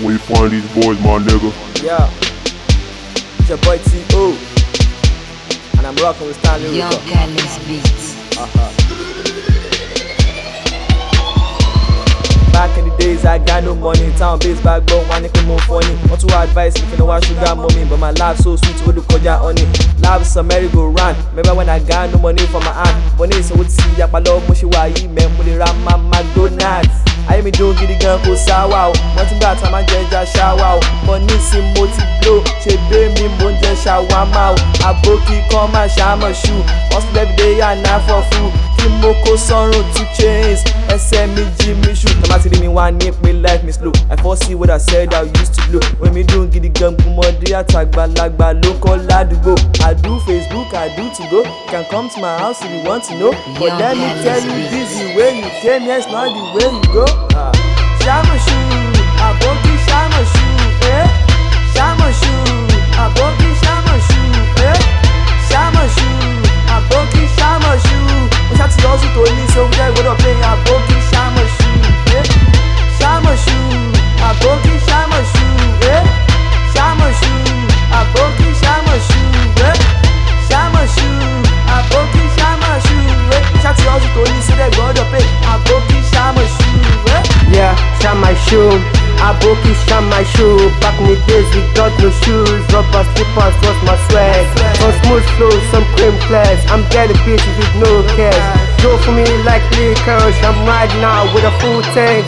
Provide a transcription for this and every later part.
Where you find these boys, my nigga? Yeah. It's your boy T.O. And I'm rocking with Stanley Young Rico. Carlos Beats. Uh-huh. Back in the days, I got no money. Town base back, but one nigga more funny. Want to advice if you know what sugar mommy. But my life so sweet, what do koja honey. Life is a merry-go-round. Remember when I got no money for my aunt. Money so what see ya, palo, mushi wa yi, man, money ram my McDonald's. Ayé mi dùn gidi gan kò sáwà o. Wọ́n ti gbà tá a máa jẹ ẹja ṣáwà o. Bọ́ nísìn mo ti blow ṣe bẹ́ẹ̀ mi ṣàwámà o. Àbókí kan máa ṣàmọ̀ ṣù. Hustle everyday yà náà fọ́ fún kí mo kó sọ́run two chains. Ẹsẹ̀ mi jí mi ṣù. Tọ́mà ti rí mi wá ní pé life mi slow I foresee what I said I used to blow orin mi dùn gidi gan gbọmọdé àtàgbàlagbà ló kọ́ ládùúgbò. I do Facebook I do to go. You can come to my house if you want to know. But let me tell you this the way you came here is not the way you go. Shamashu, aboki shamashu, ìgbọ́dọ̀ pé aboki shamashu, eh? Yeah, shine my shoe. Aboki shine my shoe. Back in the days we got no shoes. Rubber slippers was my swag. On smooth flow, some cream class. I'm getting bitches with no cash. Go for me like liquors. I'm riding now with a full tank.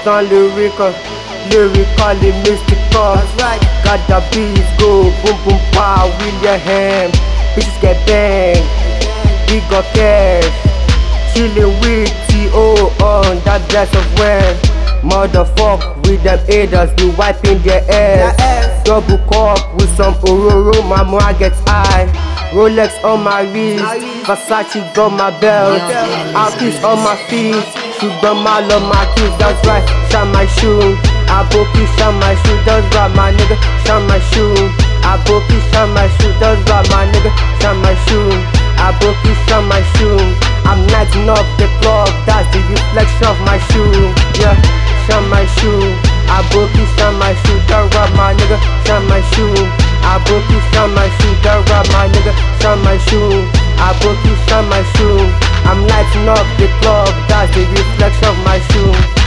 Stan Lyrical, lyrically mystical. Got the beats go boom boom pow. William Ham bitches get banged. We got cash. Chillin' with oh, T.O. Oh, on that dress of wear. Motherfuck with them haters, we wiping their ass. Double cup with some Ororo, my mom gets high. Rolex on my wrist, Versace got my belt. Outfits on my feet, ṣùgbọ́n máa lọ máa kiss, that's right. Shine my shoe, i Aboki shine my shoe, that's right, my nigga. Shine my shoe, i Aboki shine my shoe, that's right, my nigga. My shoe. Yeah, shine my shoe. Aboki shine my shoe, that right, my nigga. Shine my shoe. Aboki shine my shoe, that right, my nigga. Shine my shoe. Aboki shine my shoe. I'm lighting up the club, that's the reflection of my shoe.